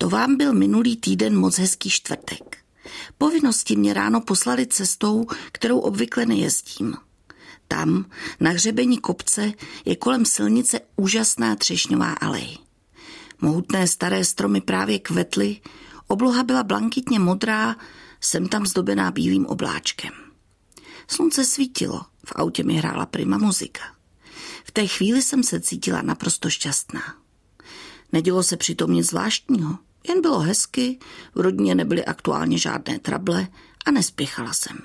To vám byl minulý týden moc hezký čtvrtek. Povinnosti mě ráno poslali cestou, kterou obvykle nejezdím. Tam, na hřebení kopce, je kolem silnice úžasná třešňová alej. Mohutné staré stromy právě kvetly, obloha byla blankitně modrá, jsem tam zdobená bílým obláčkem. Slunce svítilo, v autě mi hrála prima muzika. V té chvíli jsem se cítila naprosto šťastná. Nedělo se přitom nic zvláštního, jen bylo hezky, v rodině nebyly aktuálně žádné trable a nespěchala jsem.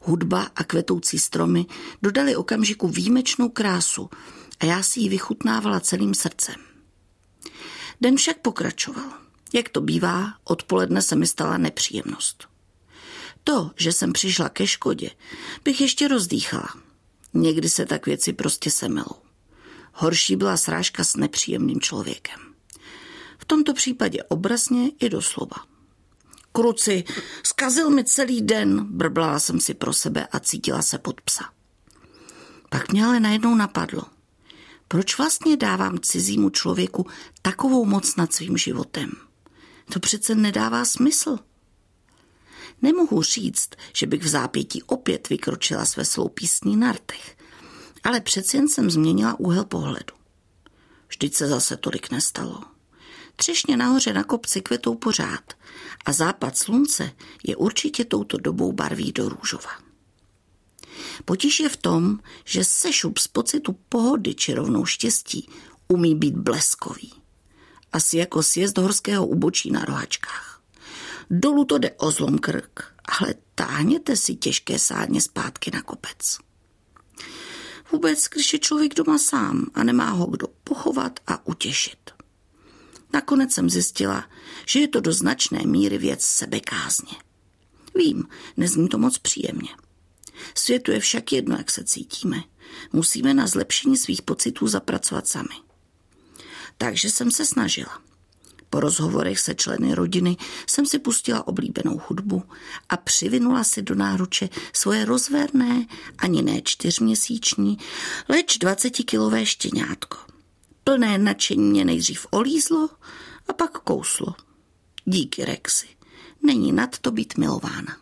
Hudba a kvetoucí stromy dodali okamžiku výjimečnou krásu a já si ji vychutnávala celým srdcem. Den však pokračoval. Jak to bývá, odpoledne se mi stala nepříjemnost. To, že jsem přišla ke škodě, bych ještě rozdýchala. Někdy se tak věci prostě semelou. Horší byla srážka s nepříjemným člověkem. Tomto případě obrazně i doslova. Kruci, zkazil mi celý den, brblala jsem si pro sebe a cítila se pod psa. Pak mě ale najednou napadlo. Proč vlastně dávám cizímu člověku takovou moc nad svým životem? To přece nedává smysl. Nemohu říct, že bych v zápětí opět vykročila své sloupísní na rtech, ale přeci jen jsem změnila úhel pohledu. Vždyť se zase tolik nestalo. Třešně nahoře na kopci kvetou pořád a západ slunce je určitě touto dobou barví do růžova. Potíž je v tom, že sešup z pocitu pohody či rovnou štěstí umí být bleskový. Asi jako sjezd horského ubočí na rohačkách. Dolů to jde o zlom krk, ale táhněte si těžké sádně zpátky na kopec. Vůbec, když je člověk doma sám a nemá ho kdo pochovat a utěšit. Nakonec jsem zjistila, že je to do značné míry věc sebekázně. Vím, nezní to moc příjemně. Světu je však jedno, jak se cítíme. Musíme na zlepšení svých pocitů zapracovat sami. Takže jsem se snažila. Po rozhovorech se členy rodiny jsem si pustila oblíbenou hudbu a přivinula si do náruče svoje rozverné, ani ne čtyřměsíční, leč 20-kilové štěňátko. Plné nadšení mě nejdřív olízlo a pak kouslo. Díky Rexy. Není nad to být milována.